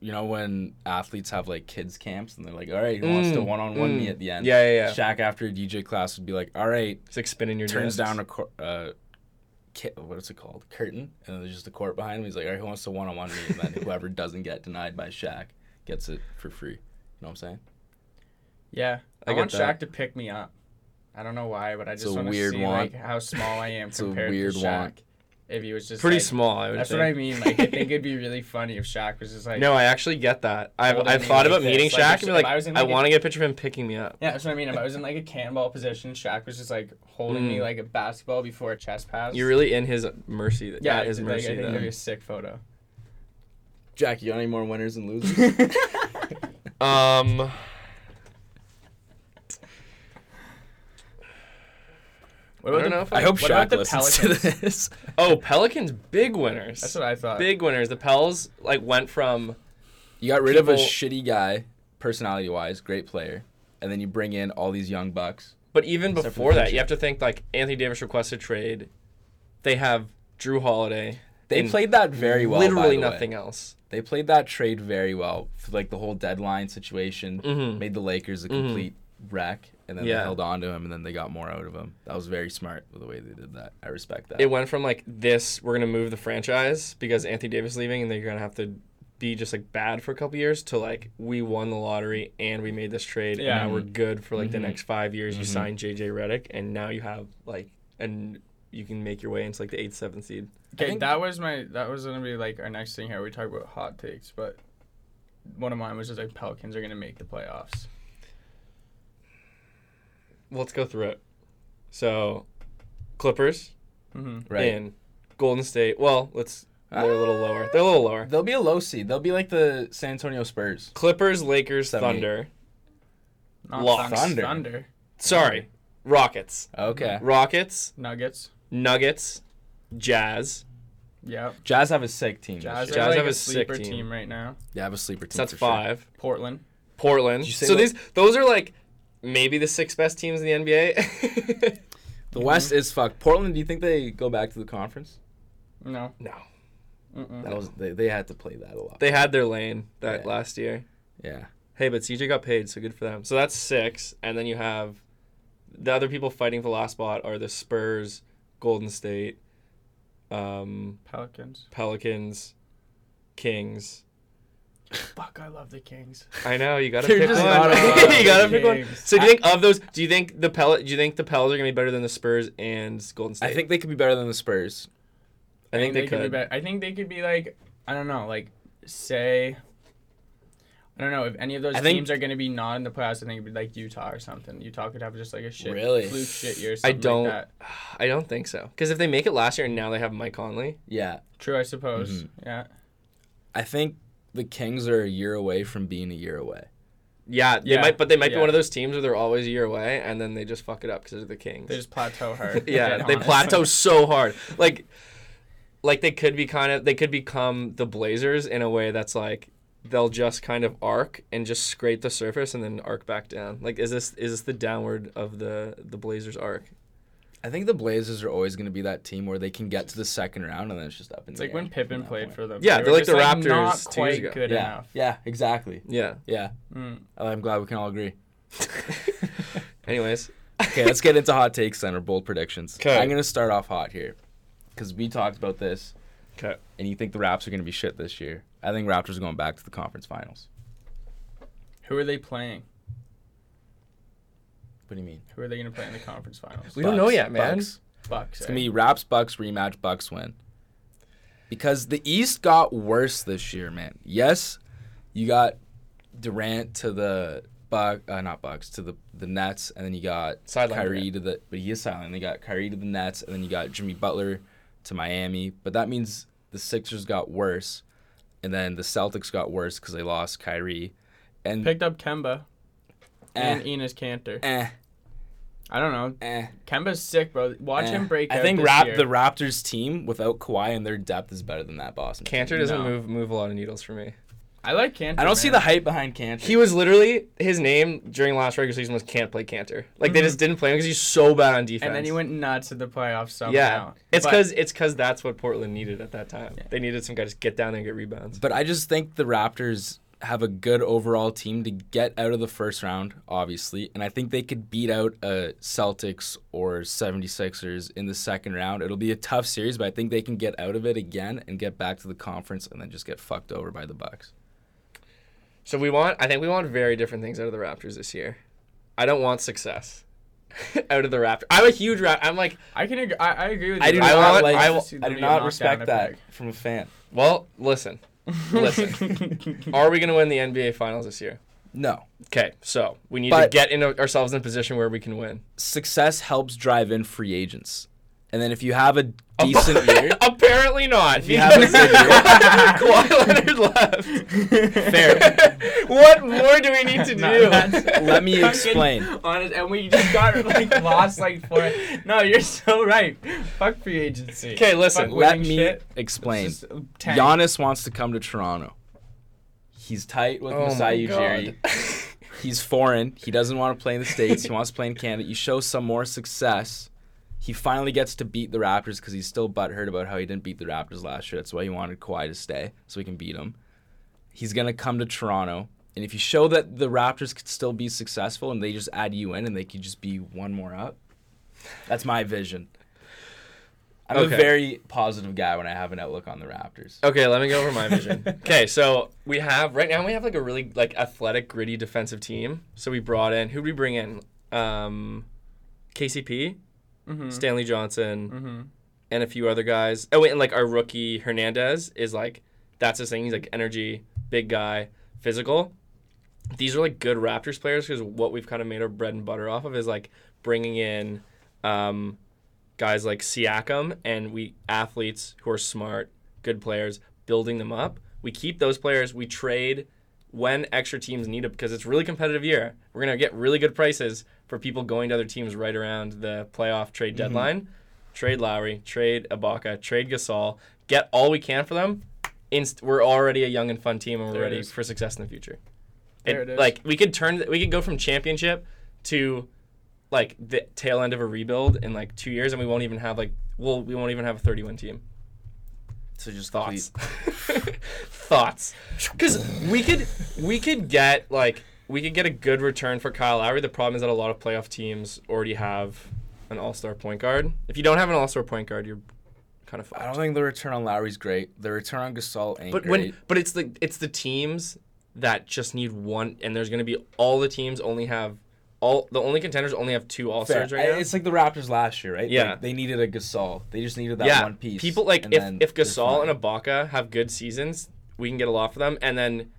you know, when athletes have, like, kids' camps and they're like, all right, who wants to Mm, one on one me mm. at the end? Yeah, yeah, yeah. Shaq after a DJ class would be like, all right, It's like spinning your turns discs. down a cor- uh, ki- what's it called? Curtain, and there's just a court behind him. He's like, all right, who wants to one on one me? And then whoever doesn't get denied by Shaq gets it for free. You know what I'm saying? Yeah, I I, want that. Shaq to pick me up. I don't know why, but I just want to see like how small I am compared weird to Shaq. want. If he was just Pretty like- small, I would That's think. what I mean. Like I think it'd be really funny if Shaq was just like. no, I actually get that. I've, I've thought like about meeting this, like, Shaq if- and be like, I was in, I want to get a picture of him picking me up. Yeah, that's what I mean. If I was in like a cannonball position, Shaq was just like holding me Mm. like a basketball before a chest pass. You're really in his mercy. yeah, at his like, mercy. I think it'd be a sick photo. Jack, you got any more winners and losers? Um, What I don't know if I hope what about Shaq the listens Pelicans? to this. oh, Pelicans big winners. That's what I thought. big winners. The Pels like went from You got rid of a shitty guy, personality wise, great player, and then you bring in all these young bucks. But even Except before that, you have to think like Anthony Davis requested trade. They have Jrue Holiday. They played that very well. Literally by the way. nothing else. They played that trade very well for like the whole deadline situation. Mhm. Made the Lakers a Mhm. complete wreck, and then Yeah. they held on to him, and then they got more out of him. That was very smart the way they did that. I respect that. It went from like this, we're gonna move the franchise because Anthony Davis leaving, and they're gonna have to be just like bad for a couple years to like we won the lottery and we made this trade Yeah. and now we're good for like the Mhm. next five years. You Mhm. signed JJ Redick and now you have like and you can make your way into like the eighth, seventh seed. Okay, that was my that was gonna be like our next thing here. We talk about hot takes, but one of mine was just like Pelicans are gonna make the playoffs. Let's go through it. So, Clippers Mm-hmm. right. and Golden State. Well, let's they're a little lower. They're a little lower. They'll be a low seed. They'll be like the San Antonio Spurs. Clippers, Lakers, Seven. Thunder. Not Lost. Thunder. Thunder. Thunder. Sorry, Rockets. Okay. Rockets, Nuggets. Nuggets, Jazz. Yep. Jazz have a sick team. Jazz, this are year. Jazz like have a a sick sleeper team. team. right now. They have a sleeper team. So that's for sure. five. Portland. Portland. Did you say So what- these those are like maybe the six best teams in the NBA. The West is fucked. Portland. Do you think they go back to the conference? No. no, Mm-mm. That was they, they had to play that a lot. they had their lane that Yeah. last year. yeah. Hey, but CJ got paid, so good for them. So that's six, and then you have the other people fighting for the last spot are the Spurs, Golden State, um, Pelicans. Pelicans, Kings. Fuck, I love the Kings. I know you gotta You're pick just one. you gotta pick one. So do you think of those? Do you think the Pel? Do you think the Pels are gonna be better than the Spurs and Golden State? I think they could be better than the Spurs. I think they, could. Be better. I think they could be like I don't know, like say. I don't know if any of those I think- teams are going to be not in the playoffs. I think it'd be like Utah or something. Utah could have just like a shit Really? fluke shit year. Or I something don't. Like that. I don't think so. Because if they make it last year and now they have Mike Conley, Yeah. True, I suppose. Mhm. Yeah. I think the Kings are a year away from being a year away. yeah, they Yeah, might. But they might be one of those teams where they're always a year away and then they just fuck it up because they're the Kings. They just plateau hard. yeah, they honest. plateau so hard. Like, like they could be kind of. They could become the Blazers in a way that's like they'll just kind of arc and just scrape the surface and then arc back down. Like, is this is this the downward of the the Blazers arc? I think the Blazers are always going to be that team where they can get to the second round and then it's just up in It's the like air when Pippen played point. for them. Yeah, They they're like the just, Raptors Not two years quite ago. good Yeah. enough. Yeah, exactly. Yeah. Yeah. Mm. I'm glad we can all agree. Anyways, Okay, let's get into hot takes then or bold predictions. 'Kay. I'm going to start off hot here because we talked about this okay. and you think the Raps are going to be shit this year. I think Raptors are going back to the conference finals. Who are they playing? What do you mean? Who are they going to play in the conference finals? We don't know yet, man. Bucks. Bucks. It's eh? gonna be Raps Bucks rematch. Bucks win. Because the East got worse this year, man. Yes, you got Durant to the Buck, uh, not Bucks to the the Nets, and then you got Sideline Kyrie Durant. to the, but he is silent. They got Kyrie to the Nets, and then you got Jimmy Butler to Miami. But that means the Sixers got worse, and then the Celtics got worse because they lost Kyrie, and picked up Kemba and eh, Enes Kanter. eh, I don't know. eh. Kemba's sick, bro. Watch eh. him break I out think this Rap year. the Raptors team without Kawhi and their depth is better than that Boston. team. Kanter doesn't No. move move a lot of needles for me. I like Kanter. I don't see the hype behind Kanter. He was literally his name during last regular season was can't play Kanter. Like they Mhm. just didn't play him because he's so bad on defense. And then he went nuts in the playoffs somehow. Yeah, it's because it's because that's what Portland needed at that time. Yeah. They needed some guy to get down there and get rebounds. But I just think the Raptors have a good overall team to get out of the first round, obviously. And I think they could beat out uh, Celtics or 76ers in the second round. It'll be a tough series, but I think they can get out of it again and get back to the conference and then just get fucked over by the Bucks. So we want, I think we want very different things out of the Raptors this year. I don't want success out of the Raptors. I'm a huge Raptor. I'm like, I can agree. I, I agree with you. I do I not want- like. I I, will- See them do not respect that from a fan. well, listen. Listen. Are we going to win the NBA Finals this year? No. Okay, so we need to get in a, ourselves in a position where we can win. Success helps drive in free agents. And then if you have a decent year, Apparently not. If you have a good year- Kawhi Leonard left. Fair. what more do we need to No, do? that's- let me Fucking explain. Honest, and we just got like lost like four. No, you're so right. Fuck free agency. Okay, listen, Fuck Let winning me shit. explain. It's just, tank. Giannis wants to come to Toronto. He's tight with Oh my Masai God. Ujiri. He's foreign. He doesn't want to play in the States. He wants to play in Canada. You show some more success. He finally gets to beat the Raptors because he's still butthurt about how he didn't beat the Raptors last year. That's why he wanted Kawhi to stay, so he can beat him. He's going to come to Toronto. And if you show that the Raptors could still be successful and they just add you in and they could just be one more up, that's my vision. I'm Okay. a very positive guy when I have an outlook on the Raptors. Okay, let me go over my vision. Okay, so we have right now we have like a really like athletic, gritty defensive team. So we brought in who did we bring in? Um, KCP, Mhm. Stanley Johnson, Mhm. and a few other guys. Oh wait, and like our rookie Hernandez is like that's his thing. He's like energy, big guy, physical. These are like good Raptors players because what we've kind of made our bread and butter off of is like bringing in um, guys like Siakam and we athletes who are smart, good players, building them up. We keep those players. We trade when extra teams need it because it's really competitive year. We're gonna get really good prices for people going to other teams right around the playoff trade mm-hmm. deadline. Trade Lowry, trade Ibaka, trade Gasol. Get all we can for them. Inst- we're already a young and fun team, and we're There ready for success in the future. There it is. Like we could turn, we could go from championship to like the tail end of a rebuild in like two years, and we won't even have like well, we won't even have a thirty-win team. So just Thoughts, thoughts, because we could we could get like we could get a good return for Kyle Lowry. The problem is that a lot of playoff teams already have an all-star point guard. If you don't have an all-star point guard, you're kind of Fucked. I don't think the return on Lowry's great. The return on Gasol ain't But great. when but it's the it's the teams that just need one, and there's gonna be all the teams only have all the only contenders only have two all stars right now. It's like the Raptors last year, right? Yeah. Like, they needed a Gasol. They just needed that yeah, one piece. people like if if Gasol and Ibaka have good seasons, we can get a lot for them, and then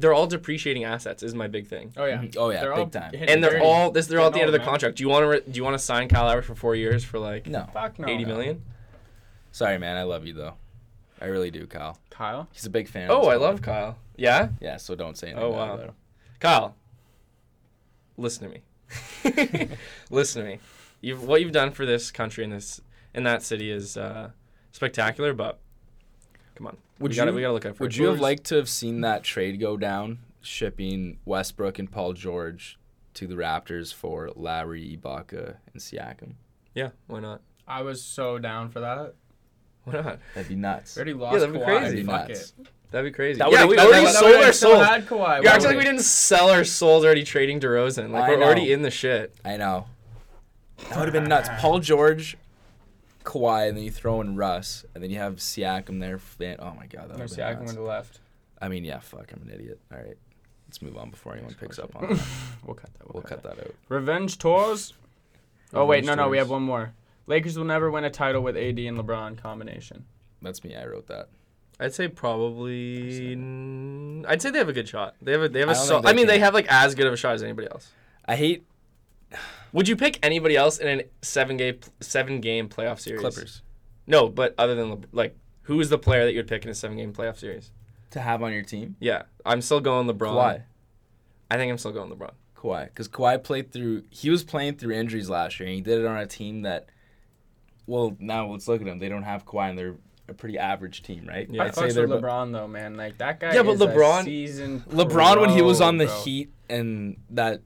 they're all depreciating assets. Is my big thing. Oh yeah. Mhm. Oh, yeah, They're big all time. And they're 30. all this. They're all at the end of the man. contract. Do you want to? Re- do you want to sign Kyle Lowry for four years for like No. Fuck no. eighty million? Sorry, man. I love you though. I really do, Kyle. Kyle. He's a big fan. Oh, of I love. Kyle. Yeah. Yeah, so don't say anything. Oh, wow. about him. Kyle, listen to me. listen to me. You've what you've done for this country and this in that city is uh, spectacular. But come on, Would we gotta you- we gotta look out for Would it. you have liked to have seen that trade go down, shipping Westbrook and Paul George to the Raptors for Lowry, Ibaka, and Siakam? Yeah, why not? I was so down for that. Why not? That'd be nuts. We already lost that'd be Kawhi. crazy. That'd be Fuck nuts. it. That'd be crazy. That yeah, would've- we already would've- sold our souls. soul. had Kawhi. You're acting like we didn't sell our souls already trading DeRozan. Like I we're already in the shit. I know. That would have been nuts. Paul George, Kawhi, and then you throw in Russ, and then you have Siakam there. Fan- Oh my god, that No, would see, I have can been win nuts. the left. I mean, yeah, fuck, I'm an idiot. All right, let's move on before anyone picks up on that. We'll cut that. We'll cut that out. Revenge tours. Oh wait, no, Revenge no, we tours. have one more. Lakers will never win a title with AD and LeBron combination. That's me. I wrote that. I'd say probably. I'd say they have a good shot. They have a. They have a. I don't sol- think they I mean, they have like as good of a shot as anybody else. I hate Would you pick anybody else in a seven game seven game playoff series? Clippers No, but other than Le- like, who is the player that you would pick in a seven game playoff series? to have on your team. Yeah, I'm still going LeBron. Kawhi. I think I'm still going LeBron. Kawhi, because Kawhi played through. He was playing through injuries last year, and he did it on a team that. Well, now let's look at them. They don't have Kawhi, and they're a pretty average team, right? Yeah. I I'd say they're LeBron though, man. Like that guy. Yeah, but is a LeBron- seasoned LeBron when he was on the bro. Heat and that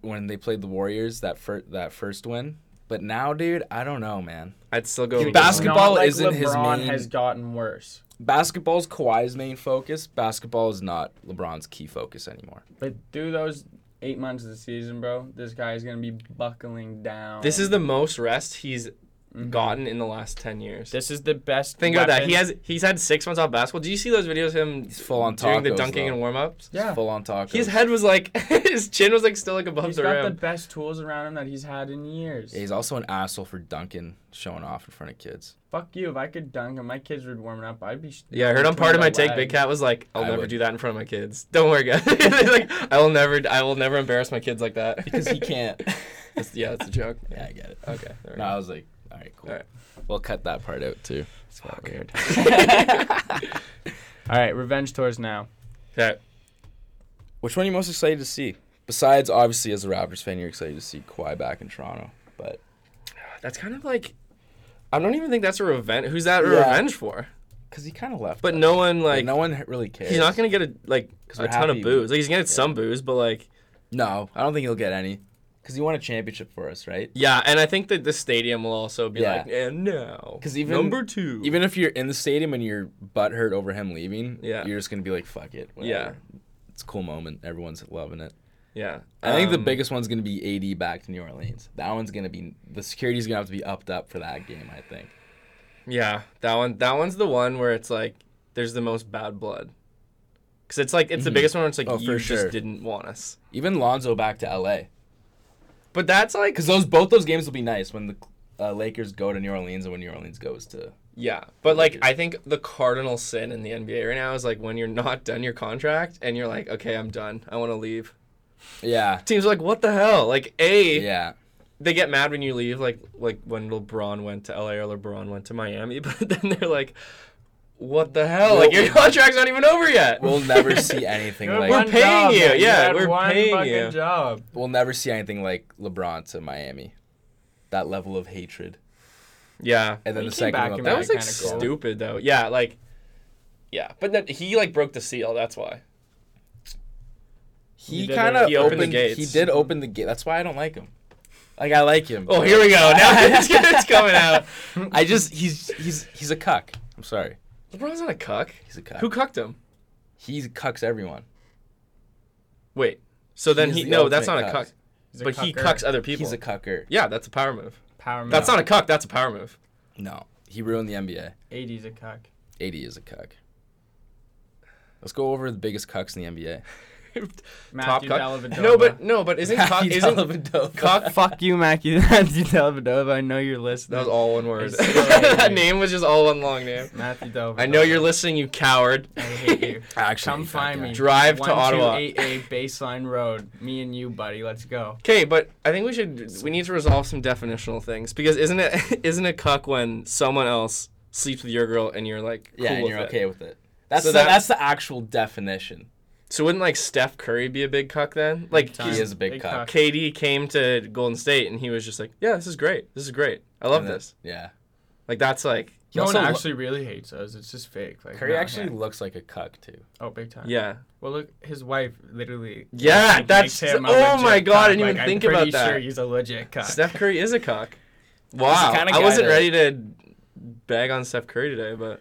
when they played the Warriors that first that first win. But now, dude, I don't know, man. I'd still go. Dude, basketball Not like isn't his LeBron main- has gotten worse. Basketball's Kawhi's main focus. Basketball is not LeBron's key focus anymore. But through those eight months of the season, bro, this guy is gonna be buckling down. This is the most rest he's Mhm. gotten in the last ten years. This is the best. Think about that. He has he's had six months off basketball. Do you see those videos of him He's full on talking doing the dunking though. and warm ups? Yeah. Full on tacos. His head was like his chin was like still like above He's the got the best tools around him that he's had in years. Yeah, he's also an asshole for dunking, showing off in front of kids. Fuck you. If I could dunk and my kids were warming up, I'd be. Yeah, I heard on part of my take. Big Big Cat was like, "I'll I never would. do that in front of my kids. Don't worry, guys. Like, I will never, I will never embarrass my kids like that Because he can't. That's- yeah, that's a joke. yeah, I get it. Okay. there No, go. I was like, all right, cool. All right. We'll cut that part out too. It's weird. All right, revenge tours now. Okay. Which one are you most excited to see? Besides, obviously, as a Raptors fan, you're excited to see Kawhi back in Toronto. But That's kind of like, I don't even think that's a revenge. Who's that a Yeah. revenge for? because he kind of left. But us. no one Like, like, no one really cares. he's not gonna get a like 'Cause a we're ton of happy- booze. Like he's gonna get some booze, but like, No, I don't think he'll get any. Because you won a championship for us, right? yeah. And I think that the stadium will also be Yeah. like, and now, 'Cause even- number two, Even if you're in the stadium and you're butthurt over him leaving, Yeah. you're just gonna be like, "Fuck it." whatever. it's a cool moment. Everyone's loving it. yeah. I think the Um, biggest one's gonna be AD back to New Orleans. That one's gonna be the security's gonna have to be upped up for that game. I think. Yeah, that one. That one's the one where it's like there's the most bad blood. Cause it's like it's the Mhm. biggest one. Where it's like Oh, you for just sure. didn't want us. Even Lonzo back to LA. But that's like Because those both those games will be nice when the uh, Lakers go to New Orleans and when New Orleans goes to. yeah. But like Lakers. I think the cardinal sin in the NBA right now is like when you're not done your contract and you're like, okay, I'm done. I want to leave. Yeah. Teams are like, what the hell? Like a Yeah. they get mad when you leave. Like like when LeBron went to LA or LeBron went to Miami. But then they're like, what the hell? Like your contract's not even over yet. We'll never see anything You had like. We're paying job, you. man. Yeah, had we're one paying fucking you. job. We'll never see anything like LeBron to Miami. That level of hatred. yeah. And then He the came second back one. That was like kinda cool. stupid though. Yeah, like yeah, but that, he like broke the seal. That's why. He He kind of He opened opened. the gates. He did open the gate. That's why I don't like him. Like I like him. Oh, here we go. Now it's, it's coming out. I just he's he's he's a cuck. I'm sorry. LeBron's not a cuck. He's a cuck. Who cucked him? he cucks everyone. Wait. So then He's he the no, that's not ultimate a cuck. cuck. He's a But he cucker. cucks other people. He's a cucker. yeah, that's a power move. Power move. That's not a cuck. That's a power move. No. He ruined the NBA. AD's a cuck. AD is a cuck. Let's go over the biggest cucks in the NBA. Matthew cuck. Dellavedova. No, but no, but isn't cock Matthew isn't Dellavedova. cock fuck you, Matthew. Matthew Dellavedova. I know you're listening. That was all one word. I that name was just all one long name. Matthew Dellavedova. I know you're listening, you coward. I hate you. Actually Come find me. Drive to Ottawa. 128A Baseline Road. Me and you, buddy. Let's go. Okay, but I think we should we need to resolve some definitional things because isn't it isn't it cuck when someone else sleeps with your girl and you're like cool Yeah, and with you're it? okay with it. That's So the, that- that's the actual definition. So wouldn't like Steph Curry be a big cuck then? Like He is a big, Big cuck. cuck. KD came to Golden State and he was just like, "Yeah, this is great. This is great. I love then- this." Yeah. Like that's like, He no one also lo- actually really hates us. It's just fake. Like Curry not actually him. looks like a cuck too. Oh, big time. yeah. Well, look, his wife literally. Yeah, like, that's- makes him a oh legit my God, I didn't even Like, think I'm about pretty that. Sure, he's a legit cuck. Steph Curry is a cuck. Wow. kinda I wasn't that- ready to bag on Steph Curry today, but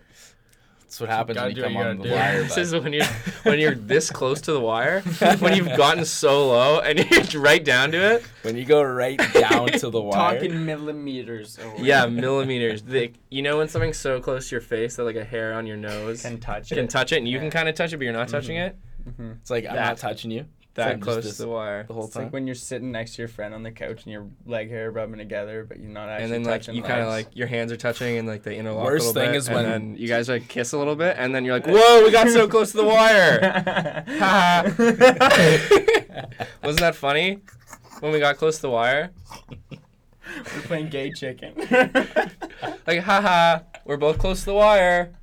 That's what happens gotta when you come you on the do. wire. this is when you're when you're this close to the wire, when you've gotten so low and you're right down to it. when you go right down to the wire. Talking millimeters. Away. Yeah, millimeters. The, you know when something's so close to your face that like a hair on your nose Can touch it. can touch it, and you can kind of touch it, but you're not touching mm-hmm. it. Mm-hmm. It's like I'm That- not touching you. That like close to the wire. The whole It's time. like when you're sitting next to your friend on the couch and your leg hair rubbing together, but you're not actually and then like you kind of like your hands are touching and like they interlock Worst a little thing bit, is and when- then you guys like kiss a little bit and then you're like whoa we got so close to the wire wasn't that funny when we got close to the wire We're playing gay chicken. like haha we're both close to the wire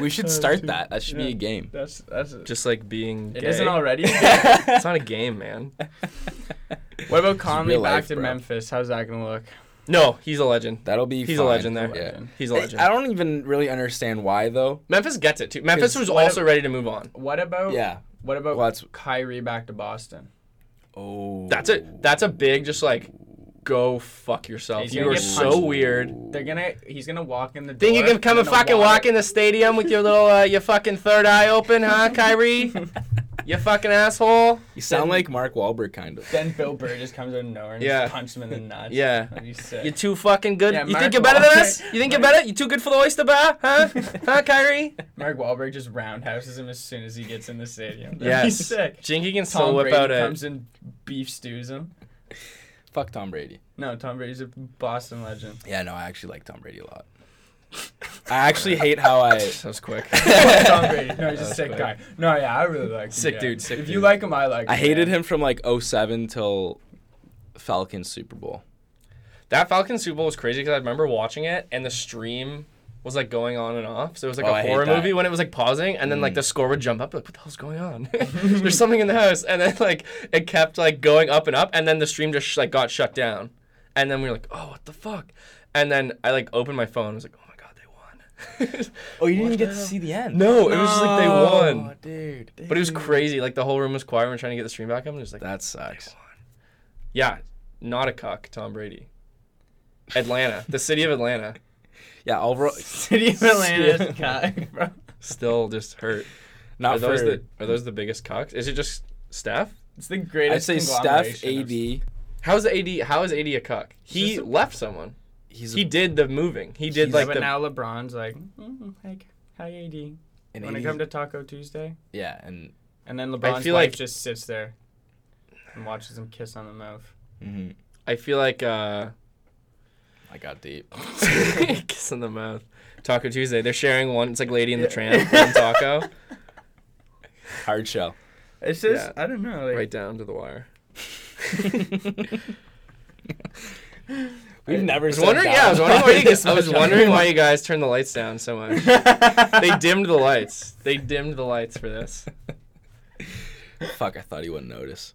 we should Oh, start dude. that. That should be a game. that's that's. just like being It gay. isn't already. it's not a game man what about Conley real back life, to bro. Memphis? How's that gonna look? no he's a legend That'll be. he's a legend there Yeah. he's a legend I don't even really understand why though. Memphis gets it too Memphis was what also ready to move on What about? Yeah. What about Well, that's Kyrie back to Boston? oh. that's a that's a big just like go fuck yourself He's you gonna are get so punched. we're They're gonna. He's gonna walk in the door. Think you can come and and fucking water- walk in the stadium with your little, uh, your fucking third eye open, huh, Kyrie? you fucking asshole. You sound like Mark Wahlberg kind of. Then Bill Burr just comes out of nowhere and Yeah. just punches him in the nuts. Yeah. That'd be sick. You're too fucking good. Yeah, you Mark think you're better than Wahlberg- us? You think you're better? You too good for the oyster bar, huh? huh, Kyrie? Mark Wahlberg just roundhouses him as soon as he gets in the stadium. That'd be Yes. sick. Jinky can still Tom whip Brady out a. comes and beef stews him. Fuck Tom Brady. No, Tom Brady's a Boston legend. Yeah, no, I actually like Tom Brady a lot. I actually hate how I. That was quick. Tom Brady. No, he's a sick quick. guy. No, yeah, I really like him. Sick yeah. dude, sick If dude. you like him, I like him. I hated yeah. him from like 07 till Falcons Super Bowl. that Falcons Super Bowl was crazy because I remember watching it and the stream was like going on and off. So it was like Oh, a I horror movie when it was like pausing and then like Mm. the score would jump up like what the hell's going on? There's something in the house and then like it kept like going up and up and then the stream just like got shut down. And then we were like, "Oh, what the fuck?" And then I like opened my phone and was like, "Oh my god, they won." Oh, you didn't even get the to see the end. no, it was just like they won. Oh, dude. But it was crazy. Like the whole room was quiet. We were trying to get the stream back up and it was like, That sucks. "Yeah, not a cuck, Tom Brady." Atlanta, the city of Atlanta, Yeah, I'll ro- City of Atlanta's guy, bro. still just hurt. not are those for. the are those the biggest cocks? Is it just Steph? It's the greatest. I'd say Steph, AD. How's the AD? How is AD a cuck? He a- left someone. He's He a, did the moving. He did He's- Yeah, like but the. now LeBron's like, mm, like, hi AD. and When I come to Taco Tuesday, yeah, and and then LeBron's feel wife like- just sits there and watches him kiss on the mouth. mhm. I feel like uh, I got deep. kiss in the mouth. Taco Tuesday. They're sharing one. It's like Lady in the Tramp one taco. Hard shell. It's just, Yeah. I don't know. Like, Right down to the wire. We've never. I was wondering. Yeah, I was wondering why you guys. I was wondering why you guys turned the lights down so much. they dimmed the lights. They dimmed the lights for this. Fuck! I thought he wouldn't notice.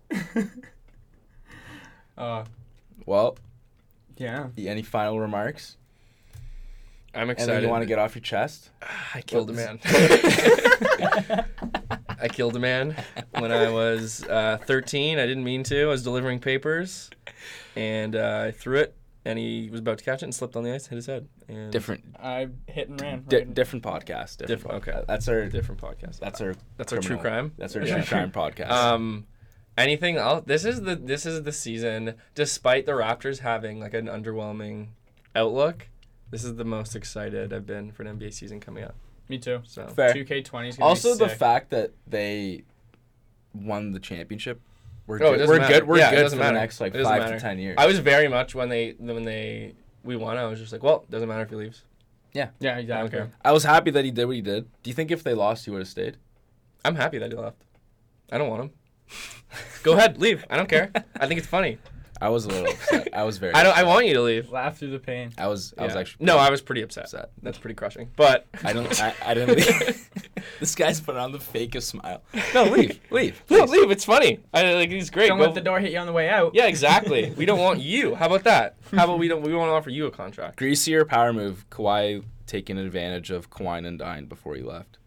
Uh, Well, yeah. any final remarks? I'm excited. Anything you want to get off your chest? I killed a man. I killed a man when I was uh, 13. I didn't mean to. I was delivering papers, and uh, I threw it, and he was about to catch it and slipped on the ice, hit his head. And Different, I hit and ran. di- right? different podcast. Different. Different- podcast. okay. That's our. different podcast. That's our. That's our true crime. That's our Yeah. true crime podcast. Um, anything else? This is the this is the season. Despite the Raptors having like an underwhelming outlook, This is the most excited I've been for an NBA season coming up. Me too. So Fair. 2K20 is Also, the sick. fact that they won the championship. We're Oh, it good. We're good. We're Yeah, it good doesn't for the matter. next like five matter. to ten years. I was very much when they when they we won. I was just like, well, doesn't matter if he leaves. Yeah, Yeah. exactly. care. I was happy that he did what he did. Do you think if they lost, he would have stayed? I'm happy that he left. I don't want him. Go ahead, leave. I don't care. I think it's funny. I was a little upset. I was very. I don't. I want you to leave. Laugh through the pain. I was. I was Yeah. actually. no. I was pretty upset. upset. That's pretty crushing. But I don't. I, I didn't. Leave. this guy's put on the fakest smile. No, leave. Leave. no, please. leave. It's funny. I like. He's great. Don't Go- let the door hit you on the way out. Yeah, exactly. we don't want you. How about that? How about we don't? We want to offer you a contract. Greasier power move. Kawhi taking advantage of Kawhi and Dine before he left.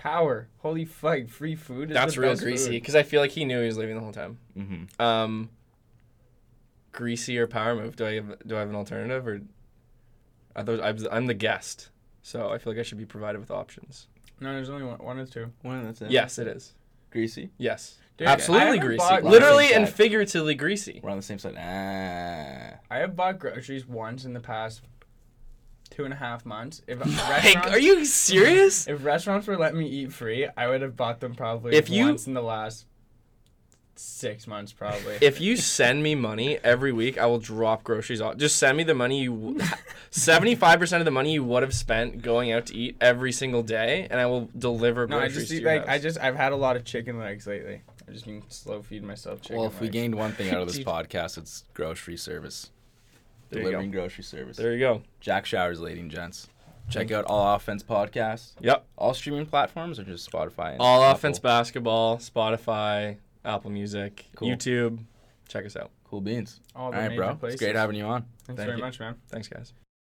Power. Holy fuck. Free food is That's the real best greasy because I feel like he knew he was leaving the whole time. Mm-hmm. Um, greasy or power move? Do I have do I have an alternative or? Are those, I'm, I'm the guest, so I feel like I should be provided with options. No, there's only one, one or two. Well, that's it. Yes, it is. Greasy. Yes, Dude, absolutely greasy. bought- Literally and Side. figuratively greasy. We're on the same side. Ah. I have bought groceries once in the past two and a half months. If Like, are you serious? if restaurants were letting me eat free, I would have bought them probably If you- once in the last six months, probably. If you send me money every week, I will drop groceries off. Just send me the money you, seventy-five percent of the money you would have spent going out to eat every single day, and I will deliver no, I just to eat, your like I just I've had a lot of chicken legs lately. I've just been slow feeding myself chicken. Well, if we gained one thing out of this podcast, it's grocery service. There you Delivering go. grocery service. There you go. Jack Showers, ladies and gents. Check out All Offense Podcast. Yep. All streaming platforms or just Spotify? and All Apple? offense basketball, Spotify, Apple Music, Cool. YouTube. Check us out. Cool beans. all All the right, major bro. places. It's great having you on. Thanks Thank very you. much, man. Thanks, guys.